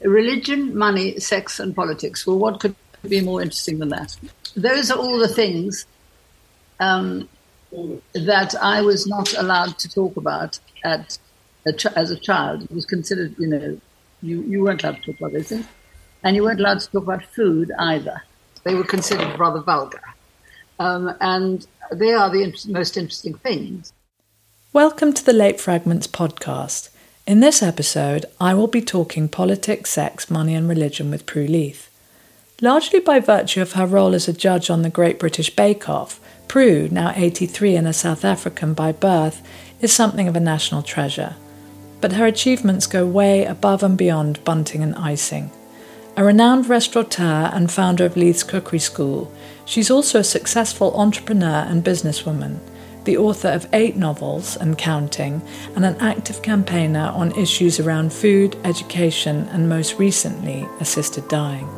Religion, money, sex, and politics. Well, what could be more interesting than that? Those are all the things um, that I was not allowed to talk about at a ch- as a child. It was considered, you know, you, you weren't allowed to talk about those things. And you weren't allowed to talk about food either. They were considered rather vulgar. Um, and they are the most interesting things. Welcome to the Late Fragments podcast. In this episode, I will be talking politics, sex, money, and religion with Prue Leith. Largely by virtue of her role as a judge on the Great British Bake Off, Prue, now 83 and a South African by birth, is something of a national treasure. But her achievements go way above and beyond bunting and icing. A renowned restaurateur and founder of Leith's Cookery School, she's also a successful entrepreneur and businesswoman, the author of eight novels and counting, and an active campaigner on issues around food, education, and most recently, assisted dying.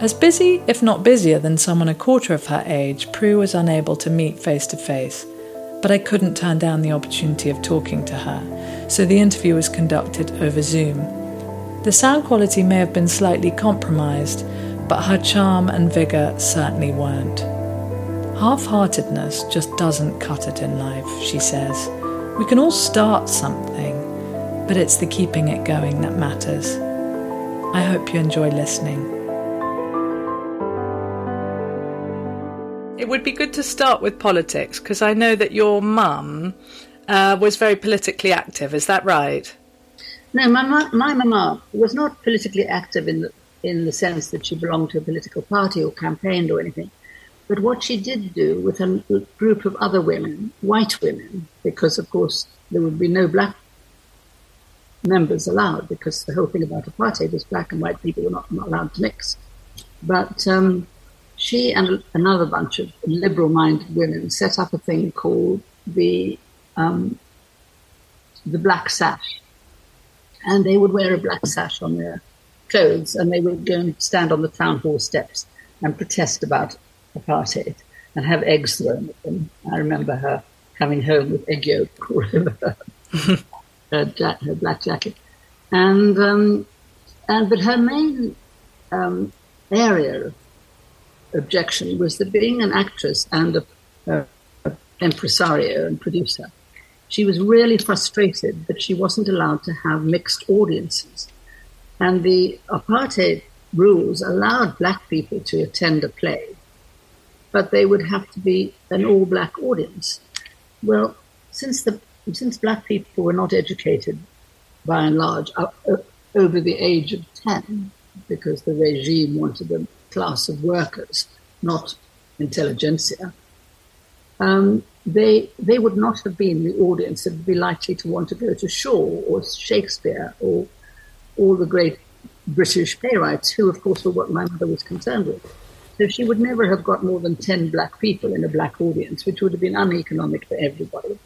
As busy, if not busier, than someone a quarter of her age, Prue was unable to meet face to face, but I couldn't turn down the opportunity of talking to her, so the interview was conducted over Zoom. The sound quality may have been slightly compromised, but her charm and vigour certainly weren't. Half heartedness just doesn't cut it in life, she says. We can all start something, but it's the keeping it going that matters. I hope you enjoy listening. It would be good to start with politics because I know that your mum uh, was very politically active. Is that right? No, my my mama was not politically active in the in the sense that she belonged to a political party or campaigned or anything. But what she did do with a group of other women, white women, because of course there would be no black members allowed because the whole thing about apartheid was black and white people were not, not allowed to mix. But um, she and another bunch of liberal minded women set up a thing called the um, the black sash. And they would wear a black sash on their clothes and they would go and stand on the town hall steps and protest about apartheid and have eggs thrown at them. I remember her coming home with egg yolk all over her, ja- her black jacket. And, um, and but her main um, area of objection was that being an actress and a, a, a impresario and producer, she was really frustrated that she wasn't allowed to have mixed audiences. And the apartheid rules allowed black people to attend a play, but they would have to be an all black audience. Well, since the since black people were not educated by and large uh, uh, over the age of 10, because the regime wanted a class of workers, not intelligentsia, um, they they would not have been the audience that would be likely to want to go to Shaw or Shakespeare or all the great British playwrights, who of course were what my mother was concerned with. So she would never have got more than ten black people in a black audience, which would have been uneconomic for everybody.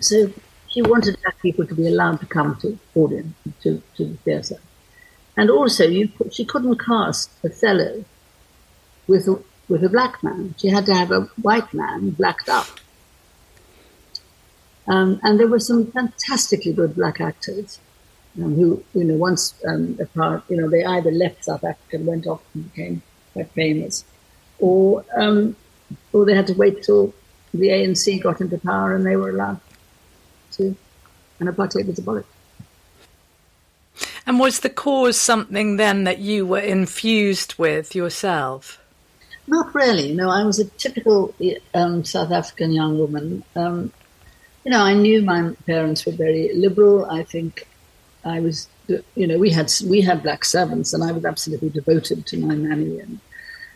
So she wanted black people to be allowed to come to audience to, to the theatre. And also, you, she couldn't cast Othello with a, with a black man. She had to have a white man blacked up. Um, and there were some fantastically good black actors um, who, you know, once um, apart, you know, they either left South Africa and went off and became quite famous, or um, or they had to wait till the ANC got into power and they were allowed to, and apartheid was abolished. And was the cause something then that you were infused with yourself? Not really. No, I was a typical um, South African young woman. Um, you know, I knew my parents were very liberal. I think I was, you know, we had we had black servants, and I was absolutely devoted to my nanny, and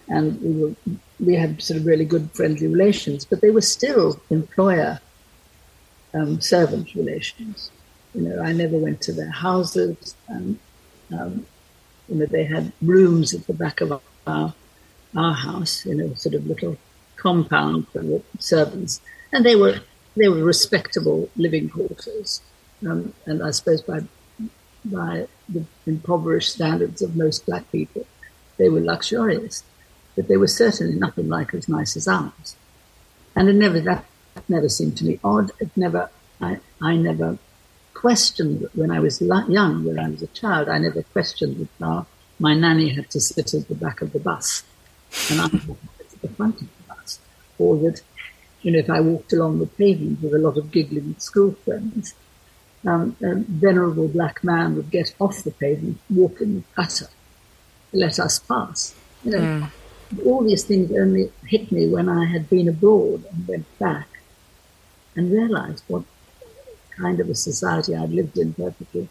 and we were we had sort of really good friendly relations. But they were still employer um, servant relations. You know, I never went to their houses, and um, you know, they had rooms at the back of our our house, you know, sort of little compound for the servants, and they were they were respectable living quarters, um, and I suppose by by the impoverished standards of most black people, they were luxurious, but they were certainly nothing like as nice as ours, and it never that never seemed to me odd. It never I I never questioned when I was young, when I was a child, I never questioned that uh, my nanny had to sit at the back of the bus and I had at the front of the bus. Or that, you know, if I walked along the pavement with a lot of giggling school friends, um, a venerable black man would get off the pavement, walk in the gutter, let us pass. You know, mm. all these things only hit me when I had been abroad and went back and realized what kind of a society I'd lived in perfectly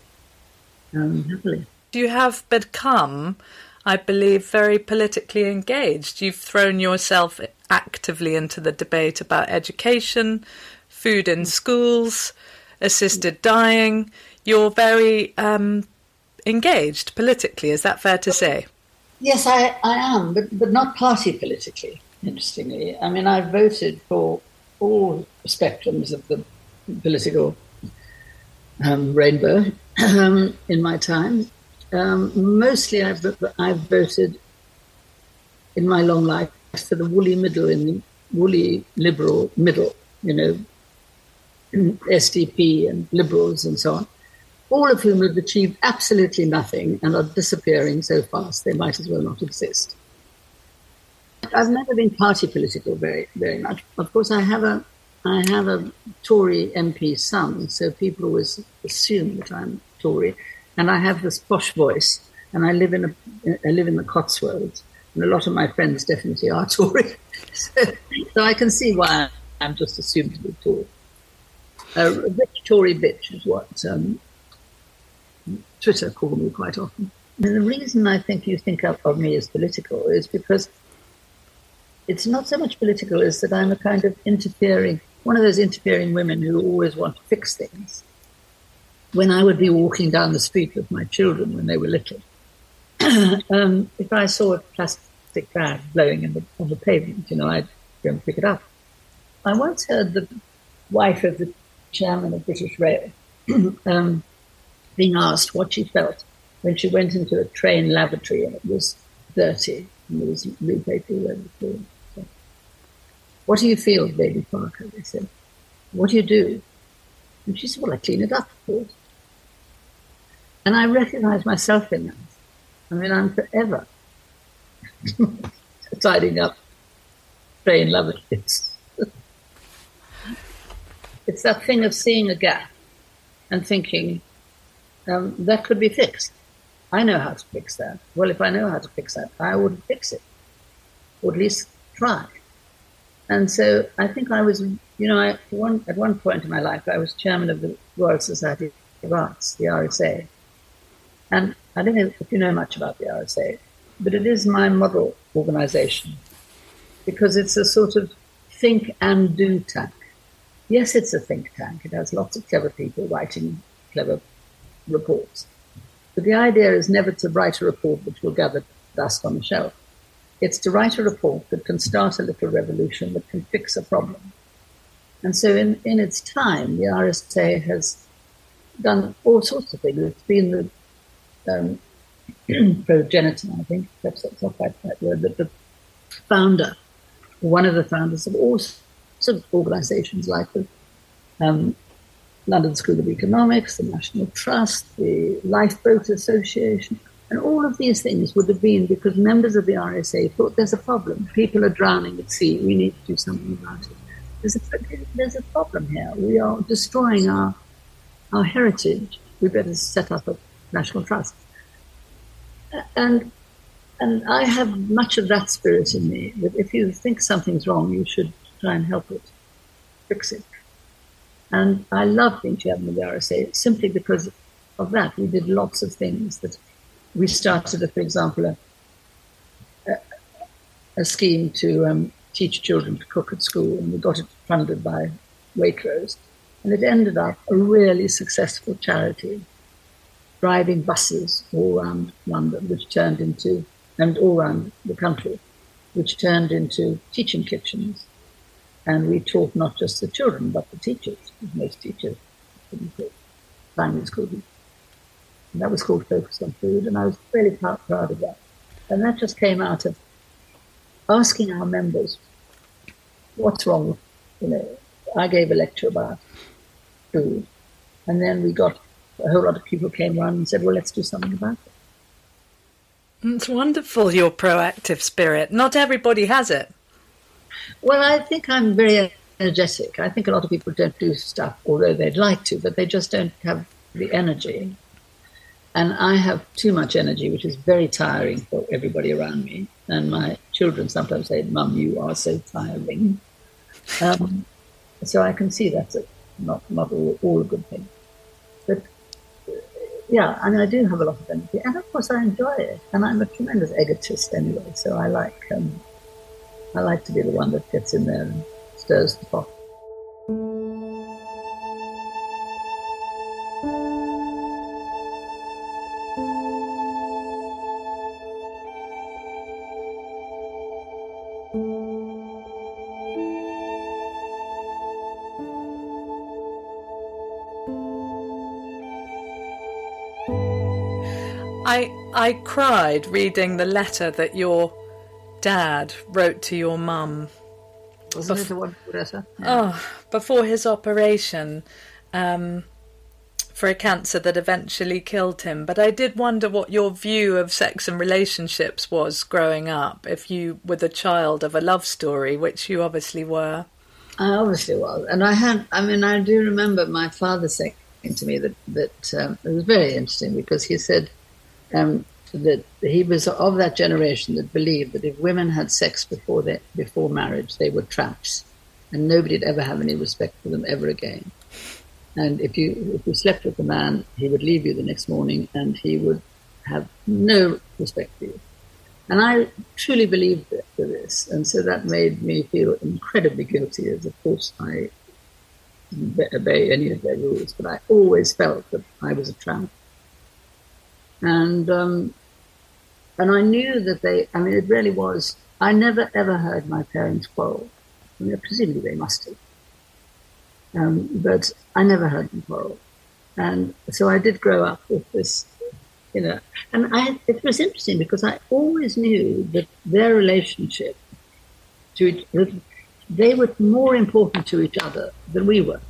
um, happily. You have become, I believe, very politically engaged. You've thrown yourself actively into the debate about education, food in schools, assisted dying. You're very um, engaged politically. Is that fair to say? Yes, I, I am, but, but not party politically, interestingly. I mean, I've voted for all spectrums of the political um, rainbow um, in my time. Um, mostly, I've, I've voted in my long life for the woolly middle, in the woolly liberal middle, you know, SDP and liberals and so on, all of whom have achieved absolutely nothing and are disappearing so fast they might as well not exist. I've never been party political very, very much. Of course, I have a I have a Tory MP son, so people always assume that I'm Tory, and I have this posh voice, and I live in a I live in the Cotswolds, and a lot of my friends definitely are Tory, so, so I can see why I'm just assumed to be Tory. A rich Tory bitch is what um, Twitter call me quite often. And the reason I think you think of, of me as political is because it's not so much political as that I'm a kind of interfering one of those interfering women who always want to fix things. When I would be walking down the street with my children when they were little, um, if I saw a plastic bag blowing the, on the pavement, you know, I'd go and pick it up. I once heard the wife of the chairman of British Rail um, being asked what she felt when she went into a train lavatory and it was dirty and there was blue paper all over the floor. What do you feel, Lady Parker? They said. What do you do? And she said, Well, I clean it up, of course. And I recognize myself in that. I mean, I'm forever tidying up train lavatories. It's that thing of seeing a gap and thinking, um, that could be fixed. I know how to fix that. Well, if I know how to fix that, I would fix it, or at least try. And so I think I was, you know, I, one, at one point in my life, I was chairman of the Royal Society of Arts, the RSA. And I don't know if you know much about the RSA, but it is my model organization because it's a sort of think and do tank. Yes, it's a think tank. It has lots of clever people writing clever reports. But the idea is never to write a report which will gather dust on the shelf. It's to write a report that can start a little revolution that can fix a problem. And so, in, in its time, the RSA has done all sorts of things. It's been the um, progenitor, I think, perhaps that's not quite that word, but the founder, one of the founders of all sorts of organizations like the um, London School of Economics, the National Trust, the Lifeboat Association, and all of these things would have been because members of the RSA thought there's a problem. People are drowning at sea. We need to do something about it. There's a, there's a problem here. We are destroying our, our heritage. We better set up a national trust. And, and I have much of that spirit in me that if you think something's wrong, you should try and help it, fix it. And I love being chairman of the RSA simply because of that. We did lots of things that we started, for example, a, a, scheme to um, teach children to cook at school, and we got it funded by Waitrose. And it ended up a really successful charity, driving buses all around London, which turned into, and all around the country, which turned into teaching kitchens. And we taught not just the children, but the teachers, most teachers primary school and that was called Focus on Food, and I was really proud, proud of that. And that just came out of asking our members, what's wrong? You know, I gave a lecture about food, And then we got a whole lot of people came around and said, well, let's do something about it. It's wonderful, your proactive spirit. Not everybody has it. Well, I think I'm very energetic. I think a lot of people don't do stuff, although they'd like to, but they just don't have the energy. And I have too much energy, which is very tiring for everybody around me. And my children sometimes say, Mum, you are so tiring. Um, so I can see that's a, not, not all, all a good thing. But yeah, I mean, I do have a lot of energy, and of course, I enjoy it. And I'm a tremendous egotist anyway, so I like um, I like to be the one that gets in there and stirs the pot. I cried reading the letter that your dad wrote to your mum. Wasn't Bef- it wonderful letter? Yeah. Oh, before his operation um, for a cancer that eventually killed him. But I did wonder what your view of sex and relationships was growing up. If you were the child of a love story, which you obviously were. I obviously was, and I had. I mean, I do remember my father saying to me that that um, it was very interesting because he said um, that he was of that generation that believed that if women had sex before they, before marriage, they were tramps, and nobody'd ever have any respect for them ever again. And if you if you slept with a man, he would leave you the next morning, and he would have no respect for you. And I truly believed this, and so that made me feel incredibly guilty. As of course I didn't obey any of their rules, but I always felt that I was a tramp and um, and I knew that they. I mean, it really was. I never ever heard my parents quarrel. I mean, presumably they must have, um, but I never heard them quarrel, and so I did grow up with this. You know, and I, it was interesting because I always knew that their relationship to each, that they were more important to each other than we were.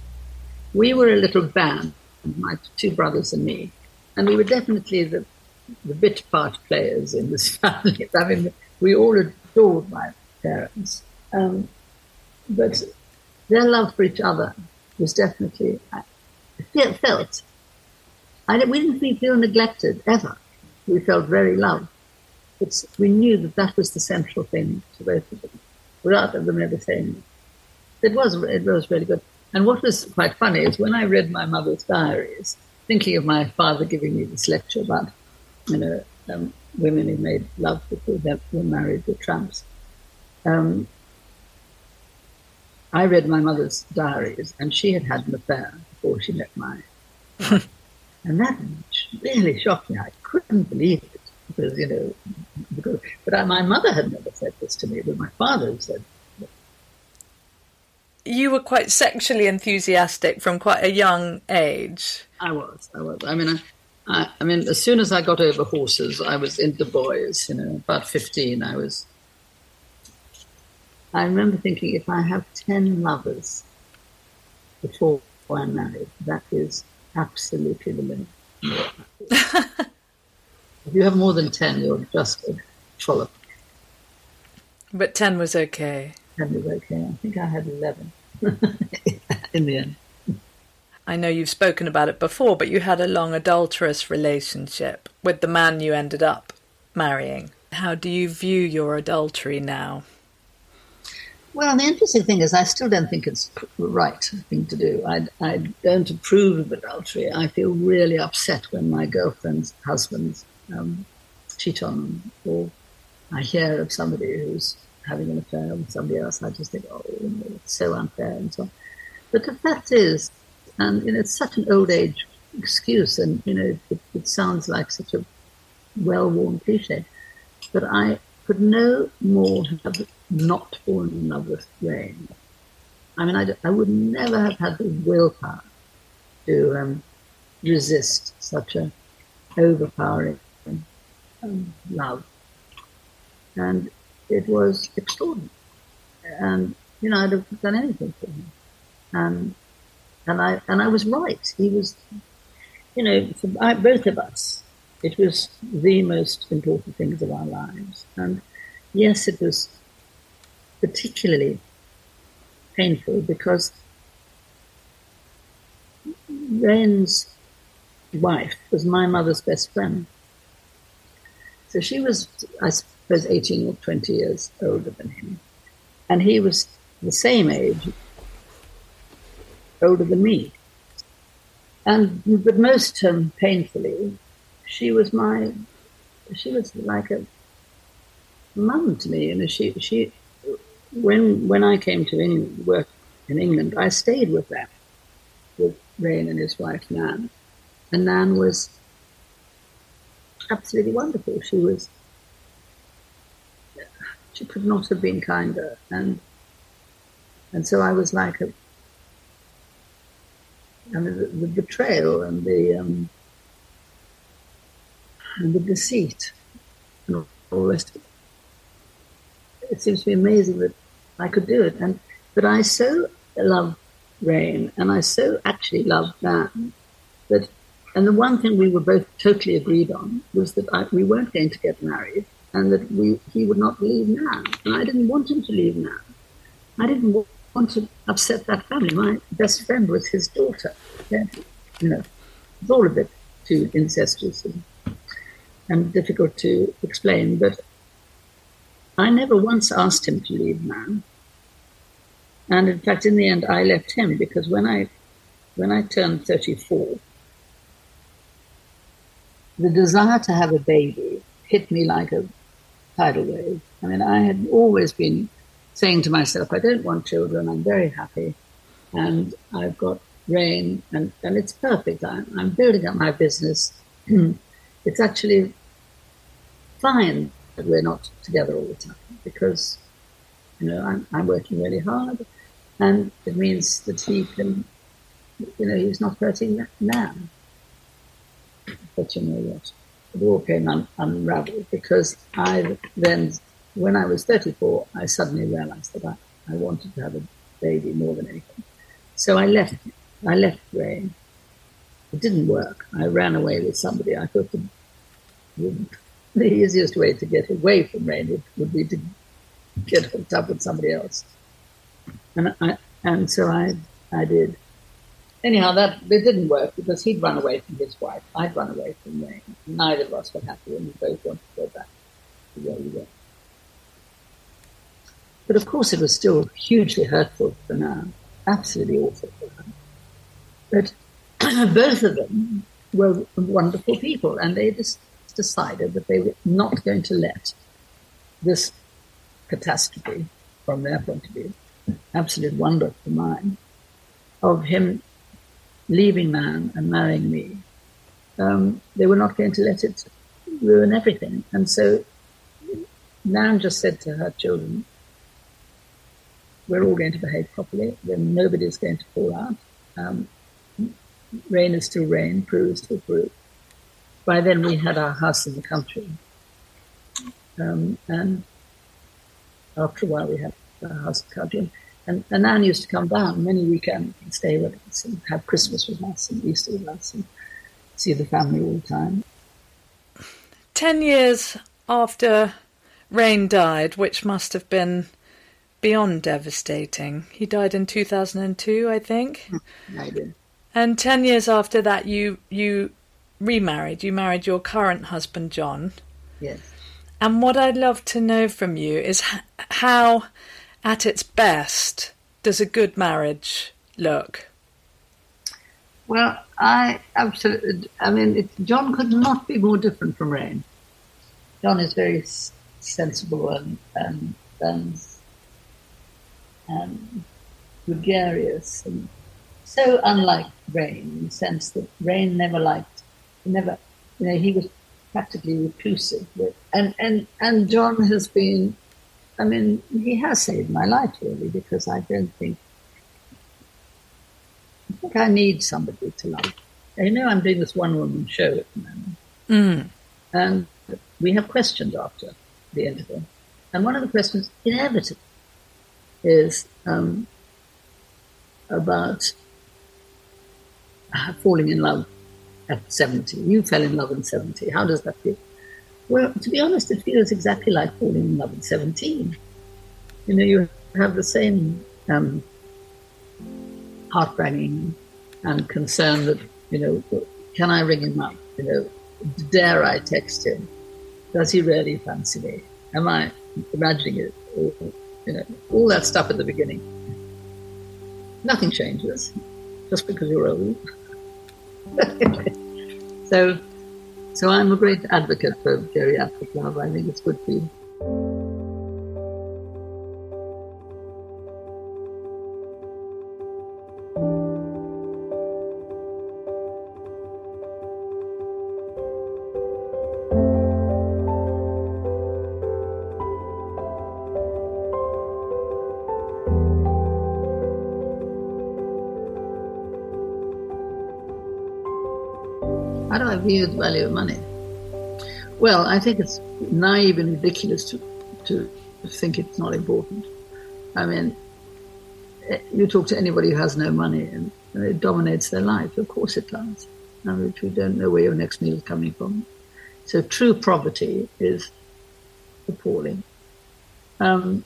We were a little band, my two brothers and me, and we were definitely the, the bit part players in this family. I mean, we all adored my parents, um, but their love for each other was definitely felt. I we didn't feel neglected ever. We felt very loved. It's, we knew that that was the central thing to both of them, without them ever saying it. It was it was really good. And what was quite funny is when I read my mother's diaries, thinking of my father giving me this lecture about, you know, um, women who made love before they were married were tramps. Um, I read my mother's diaries, and she had had an affair before she met mine. and that really shocked me. I couldn't believe it because, you know, because, but I, my mother had never said this to me, but my father said you were quite sexually enthusiastic from quite a young age. I was. I was. I mean, I, I, I, mean, as soon as I got over horses, I was into boys. You know, about fifteen, I was. I remember thinking, if I have ten lovers before I'm married, that is absolutely the limit. if you have more than ten, you're just a trollop. But ten was okay. Ten was okay. I think I had eleven in the end. I know you've spoken about it before, but you had a long adulterous relationship with the man you ended up marrying. How do you view your adultery now? Well, the interesting thing is, I still don't think it's the right thing to do. I, I don't approve of adultery. I feel really upset when my girlfriend's husbands um, cheat on them, or I hear of somebody who's having an affair with somebody else. I just think, oh, it's so unfair and so on. But the fact is, and you know, it's such an old age excuse, and you know, it, it sounds like such a well-worn cliche. But I could no more have not fallen in love with Rayne. I mean, I, I would never have had the willpower to um, resist such a overpowering um, love. And it was extraordinary. And, you know, I'd have done anything for him. And and I and I was right. He was, you know, for I, both of us, it was the most important things of our lives. And yes, it was particularly painful because Rayne's wife was my mother's best friend. So she was, I suppose, 18 or 20 years older than him. And he was the same age, older than me. And, but most um, painfully, she was my, she was like a mum to me. You know, she, she, when, when I came to England, work in England, I stayed with them, with Rayne and his wife Nan. And Nan was absolutely wonderful. She was, she could not have been kinder. And, and so I was like a, I mean, the, the betrayal and the, um, and the deceit and all this. it. Seems to be amazing that I could do it. And, but I so love Rayne and I so actually love Nan that and the one thing we were both totally agreed on was that I, we weren't going to get married and that we, he would not leave now, And I didn't want him to leave now. I didn't want to upset that family. My best friend was his daughter. You know, it's all a bit too incestuous and, and difficult to explain, but I never once asked him to leave Nan. And in fact, in the end, I left him because when I, when I turned 34, the desire to have a baby hit me like a tidal wave. I mean, I had always been saying to myself, I don't want children, I'm very happy, and I've got Rayne, and, and it's perfect. I'm, I'm building up my business. it's actually fine that we're not together all the time because, you know, I'm, I'm working really hard, and it means that he can, you know, he's not hurting that now but you know what? It all came un- unraveled because I then, when I was 34, I suddenly realized that I, I wanted to have a baby more than anything. So I left, I left Ray. It didn't work. I ran away with somebody. I thought the, the, easiest way to get away from Rayne would, would be to get hooked up with somebody else. And I, and so I, I did anyhow, that it didn't work because he'd run away from his wife. I'd run away from me. Neither of us were happy, and we both wanted to go back to where we were. But of course, it was still hugely hurtful for Nan, absolutely awful for her. But both of them were wonderful people, and they just decided that they were not going to let this catastrophe, from their point of view, absolute wonder for mine, of him leaving Nan and marrying me, um, they were not going to let it ruin everything. And so Nan just said to her children, we're all going to behave properly, then nobody's going to fall out. Um, Rayne is still Rayne, Prue is still Prue. By then we had our house in the country. Um, and after a while we had our house in the country. And, and Nan used to come down many weekends and stay with us and have Christmas with us and Easter with us and see the family all the time. Ten years after Rayne died, which must have been beyond devastating. He died in 2002, I think. Hmm, I did. And ten years after that, you you remarried. You married your current husband, John. Yes. And what I'd love to know from you is how at its best, does a good marriage look? Well, I absolutely. I mean, it, John could not be more different from Rayne. John is very sensible and and and, and gregarious and so unlike Rayne in the sense that Rayne never liked, never, you know, he was practically reclusive. And and and John has been I mean, he has saved my life really because I don't think I think I need somebody to love. You know, I'm doing this one woman show at the moment, mm. and we have questions after the interview, and one of the questions inevitably is um, about falling in love at 70. You fell in love in 70. How does that feel? Well, to be honest, it feels exactly like falling in love at 17. You know, you have the same um, heartbreaking and concern that, you know, can I ring him up? You know, dare I text him? Does he really fancy me? Am I imagining it? You know, all that stuff at the beginning. Nothing changes just because you're old. so, so I'm a great advocate for geriatric love. I think it's good for you. Do the value of money? Well, I think it's naive and ridiculous to, to think it's not important. I mean, eh, you talk to anybody who has no money and it dominates their life. Of course it does. Mean, you don't know where your next meal is coming from. So true poverty is appalling. Um,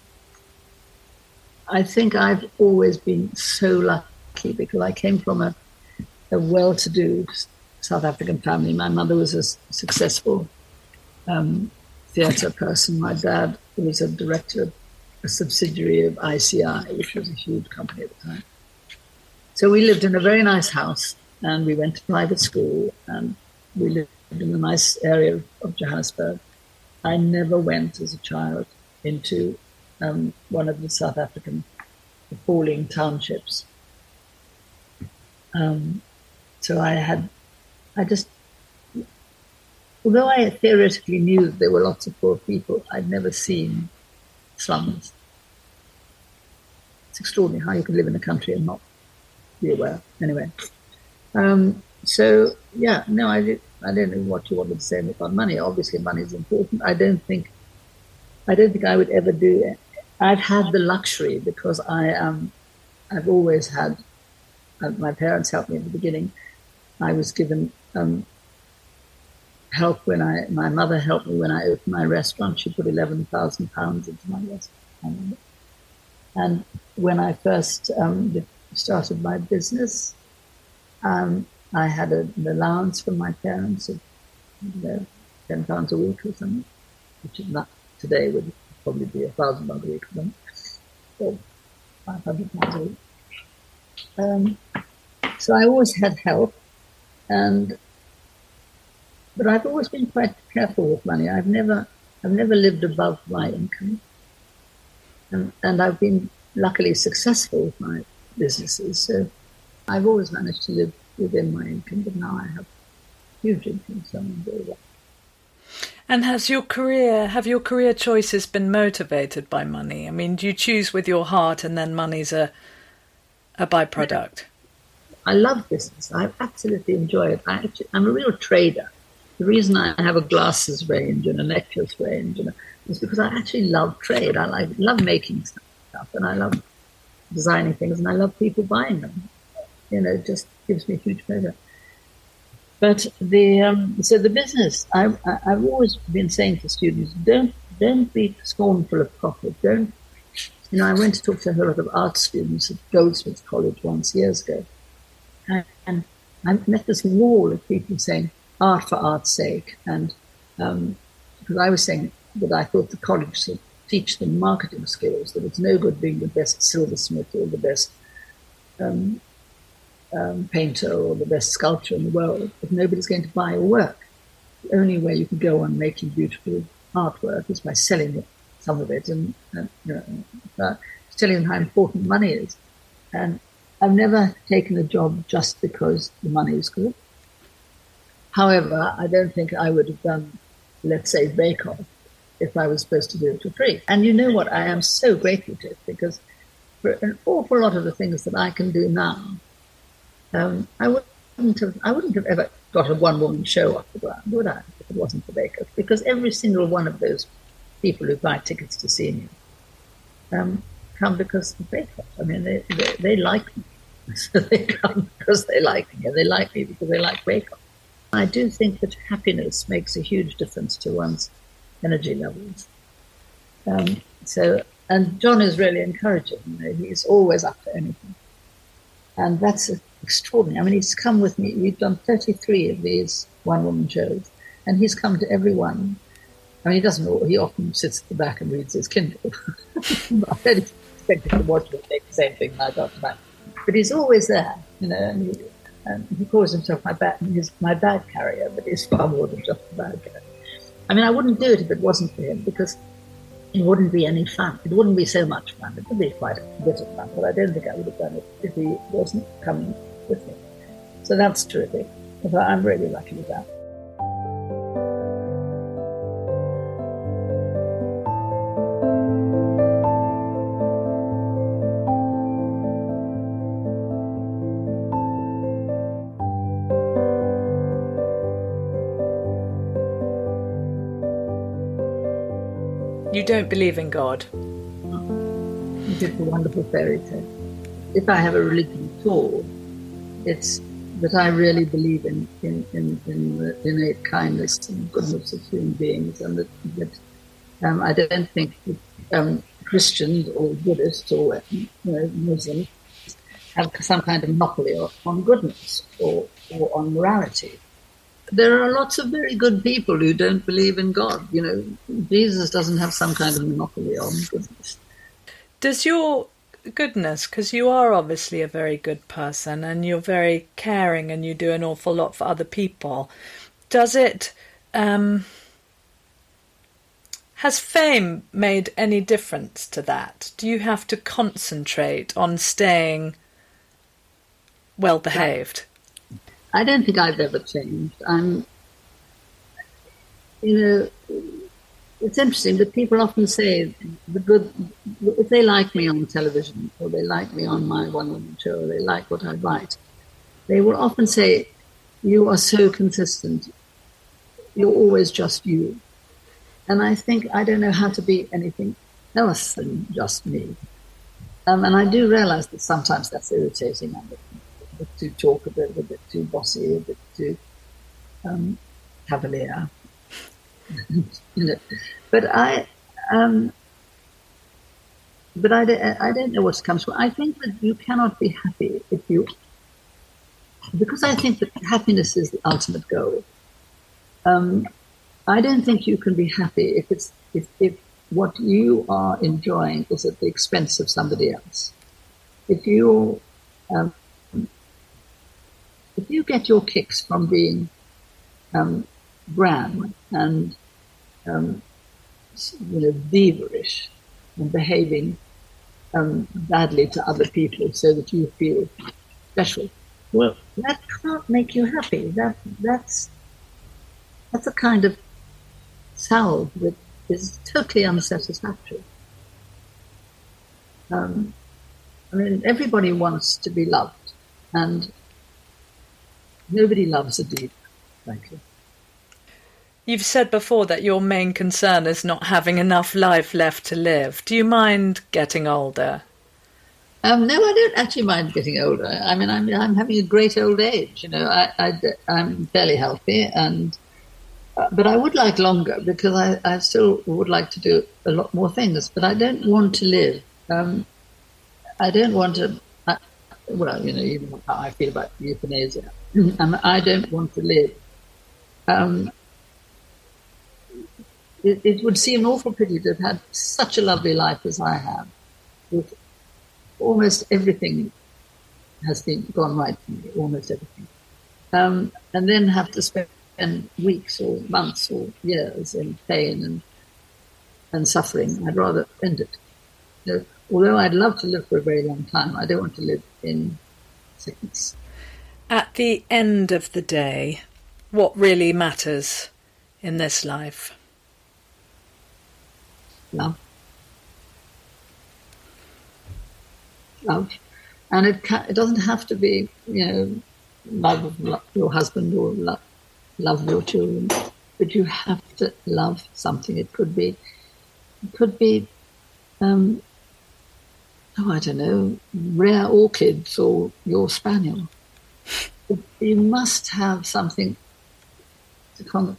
I think I've always been so lucky because I came from a, a well-to-do South African family. My mother was a successful um, theatre person. My dad was a director, of a subsidiary of ICI, which was a huge company at the time. So we lived in a very nice house and we went to private school and we lived in a nice area of Johannesburg. I never went as a child into um, one of the South African appalling townships. Um, so I had I just, although I theoretically knew that there were lots of poor people, I'd never seen slums. It's extraordinary how you can live in a country and not be aware. Anyway, um, so yeah, no, I I don't know what you wanted to say about money. Obviously, money is important. I don't think, I don't think I would ever do it. I've had the luxury because I am, I've always had. Uh, my parents helped me at the beginning. I was given um, help when I, my mother helped me when I opened my restaurant. She put 11,000 pounds into my restaurant. And when I first um, started my business, um, I had a, an allowance from my parents of you know, 10 pounds a week or something, which is not today would probably be a thousand pounds a week or something, or 500 pounds a week. Um, so I always had help and but I've always been quite careful with money. I've never, I've never lived above my income, and and I've been luckily successful with my businesses. So I've always managed to live within my income. But now I have huge income, so I'm very lucky. And has your career, have your career choices been motivated by money? I mean, do you choose with your heart and then money's a, a byproduct? I love business. I absolutely enjoy it. I actually, I'm a real trader. The reason I have a glasses range and a necklace range and, is because I actually love trade. I like love making stuff and I love designing things and I love people buying them. You know, it just gives me huge pleasure. But the um, so the business, I, I, I've always been saying to students, don't don't be scornful of profit. Don't you know? I went to talk to a lot of art students at Goldsmiths College once years ago, and, and I met this wall of people saying, art for art's sake. And um, because I was saying that I thought the college should teach them marketing skills, that it's no good being the best silversmith or the best um, um, painter or the best sculptor in the world if nobody's going to buy your work. The only way you can go on making beautiful artwork is by selling some of it and uh, you know, telling them how important money is. And I've never taken a job just because the money is good. However, I don't think I would have done, let's say, Bake Off if I was supposed to do it for free. And you know what? I am so grateful to it because for an awful lot of the things that I can do now, um, I wouldn't have, I wouldn't have ever got a one-woman show off the ground, would I? If it wasn't for Bake Off, because every single one of those people who buy tickets to see me um, come because of Bake Off. I mean, they, they, they like me. So they come because they like me, and they like me because they like Bake Off. I do think that happiness makes a huge difference to one's energy levels. Um, so, and John is really encouraging. You know, he's always up for anything, and that's extraordinary. I mean, he's come with me. We've done 33 of these one-woman shows, and he's come to every one. I mean, he doesn't. He often sits at the back and reads his Kindle. I don't expect him to watch me take the same thing got to but he's always there. You know, and he, and he calls himself my bag, he's my bag carrier, but he's far more than just a bag carrier. I mean, I wouldn't do it if it wasn't for him because it wouldn't be any fun. It wouldn't be so much fun. It would be quite a bit of fun, but I don't think I would have done it if he wasn't coming with me. So that's terrific. I'm really lucky with that. Don't believe in God? It's a wonderful fairy tale. If I have a religion at all, it's that I really believe in, in, in, in the innate kindness and goodness of human beings, and that, that um, I don't think that, um, Christians or Buddhists or you know, Muslims have some kind of monopoly on goodness or, or on morality there are lots of very good people who don't believe in God. You know, Jesus doesn't have some kind of monopoly on goodness. Does your goodness, because you are obviously a very good person and you're very caring and you do an awful lot for other people, does it. Um, has fame made any difference to that? Do you have to concentrate on staying well behaved? I don't think I've ever changed. I'm, you know, it's interesting that people often say the good, if they like me on television or they like me on my one woman show or they like what I write, they will often say, You are so consistent. You're always just you. And I think I don't know how to be anything else than just me. Um, and I do realize that sometimes that's irritating bit too talkative, a bit too bossy, a bit too um, cavalier. you know. But I, um, but I, I don't know what comes from. I think that you cannot be happy if you, because I think that happiness is the ultimate goal. Um, I don't think you can be happy if it's if, if what you are enjoying is at the expense of somebody else. If you um, if you get your kicks from being um, grand and um, you know beaverish and behaving um, badly to other people so that you feel special, well, that can't make you happy. That that's that's a kind of salve that is totally unsatisfactory. Um, I mean, everybody wants to be loved, and Nobody loves a diva, frankly. You've said before that your main concern is not having enough life left to live. Do you mind getting older? Um, no, I don't actually mind getting older. I mean, I'm, I'm having a great old age. You know, I, I, am fairly healthy, and uh, but I would like longer because I, I still would like to do a lot more things. But I don't want to live. Um, I don't want to. I, well, you know, even how I feel about euthanasia. and I don't want to live. Um, it, it, would seem an awful pity to have had such a lovely life as I have, with almost everything has been gone right for me, almost everything, um, and then have to spend weeks or months or years in pain and and suffering. I'd rather end it. You know, although I'd love to live for a very long time, I don't want to live in sickness at the end of the day, what really matters in this life? Love. Love. And it, it doesn't have to be, you know, love of your husband or love, love your children, but you have to love something. It could be, it could be um, oh, I don't know, rare orchids or your spaniel. You must have something to,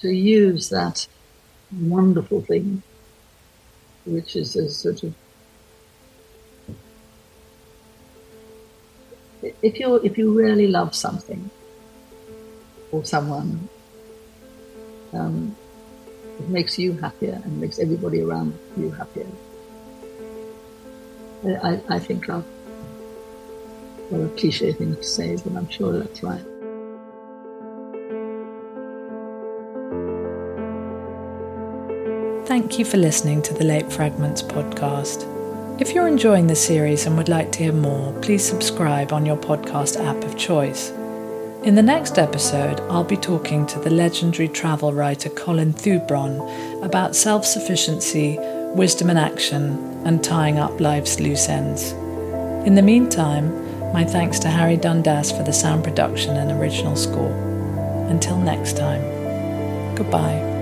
to use that wonderful thing, which is a sort of if you if you really love something or someone, um, it makes you happier and makes everybody around you happier. I, I think love. Well, a cliche thing to say, but I'm sure that's right. Thank you for listening to the Late Fragments podcast. If you're enjoying the series and would like to hear more, please subscribe on your podcast app of choice. In the next episode, I'll be talking to the legendary travel writer Colin Thubron about self sufficiency, wisdom and action, and tying up life's loose ends. In the meantime, my thanks to Harry Dundas for the sound production and original score. Until next time, goodbye.